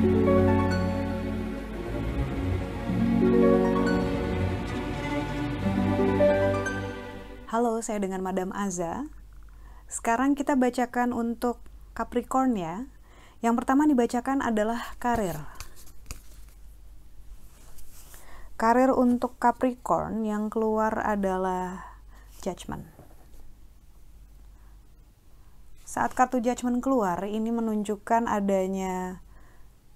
Halo, saya dengan Madam Aza. Sekarang kita bacakan untuk Capricorn ya. Yang pertama dibacakan adalah karir. Karir untuk Capricorn yang keluar adalah Judgment. Saat kartu Judgment keluar, ini menunjukkan adanya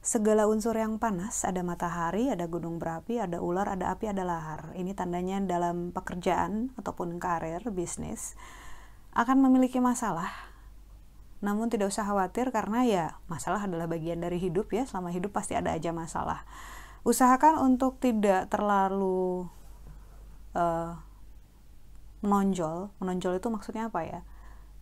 segala unsur yang panas, ada matahari, ada gunung berapi, ada ular, ada api, ada lahar. Ini tandanya dalam pekerjaan ataupun karir, bisnis akan memiliki masalah. Namun tidak usah khawatir karena ya masalah adalah bagian dari hidup ya, selama hidup pasti ada aja masalah. Usahakan untuk tidak terlalu uh, menonjol. Menonjol itu maksudnya apa ya?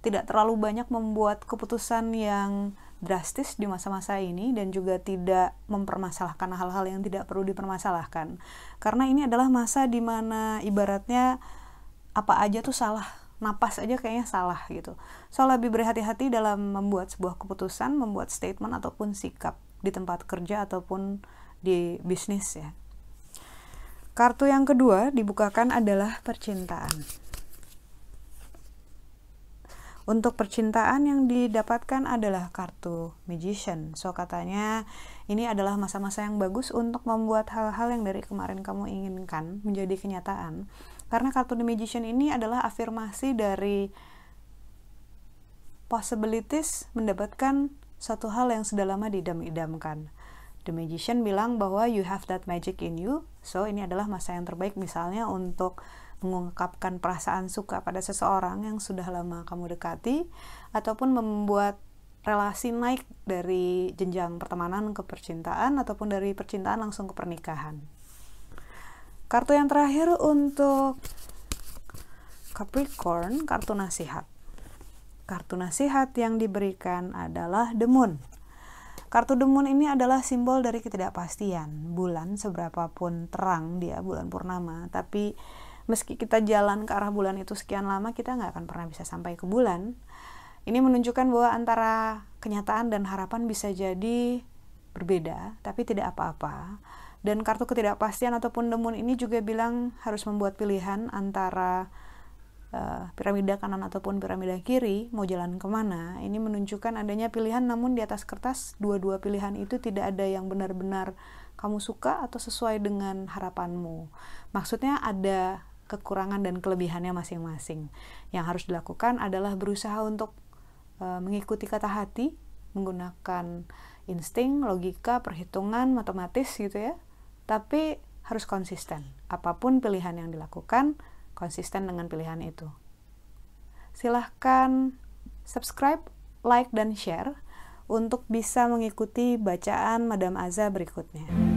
Tidak terlalu banyak membuat keputusan yang drastis di masa-masa ini dan juga tidak mempermasalahkan hal-hal yang tidak perlu dipermasalahkan. Karena ini adalah masa di mana ibaratnya apa aja tuh salah, napas aja kayaknya salah gitu. So lebih berhati-hati dalam membuat sebuah keputusan, membuat statement ataupun sikap di tempat kerja ataupun di bisnis ya. Kartu yang kedua dibukakan adalah percintaan. Untuk percintaan yang didapatkan adalah kartu Magician. So katanya ini adalah masa-masa yang bagus untuk membuat hal-hal yang dari kemarin kamu inginkan menjadi kenyataan. Karena kartu The Magician ini adalah afirmasi dari possibilities mendapatkan satu hal yang sudah lama didam-idamkan. The Magician bilang bahwa you have that magic in you. So ini adalah masa yang terbaik misalnya untuk mengungkapkan perasaan suka pada seseorang yang sudah lama kamu dekati ataupun membuat relasi naik dari jenjang pertemanan ke percintaan ataupun dari percintaan langsung ke pernikahan. Kartu yang terakhir untuk Capricorn, kartu nasihat. Kartu nasihat yang diberikan adalah Moon. Kartu Moon ini adalah simbol dari ketidakpastian. Bulan seberapapun terang dia, bulan purnama, tapi meski kita jalan ke arah bulan itu sekian lama kita nggak akan pernah bisa sampai ke bulan. Ini menunjukkan bahwa antara kenyataan dan harapan bisa jadi berbeda tapi tidak apa-apa. Dan kartu ketidakpastian ataupun demun ini juga bilang harus membuat pilihan antara uh, piramida kanan ataupun piramida kiri mau jalan ke mana. Ini menunjukkan adanya pilihan namun di atas kertas dua-dua pilihan itu tidak ada yang benar-benar kamu suka atau sesuai dengan harapanmu. Maksudnya ada kekurangan dan kelebihannya masing-masing. Yang harus dilakukan adalah berusaha untuk e, mengikuti kata hati, menggunakan insting, logika, perhitungan, matematis gitu ya. Tapi harus konsisten. Apa pun pilihan yang dilakukan, konsisten dengan pilihan itu. Silahkan subscribe, like, dan share untuk bisa mengikuti bacaan Madam Aza berikutnya.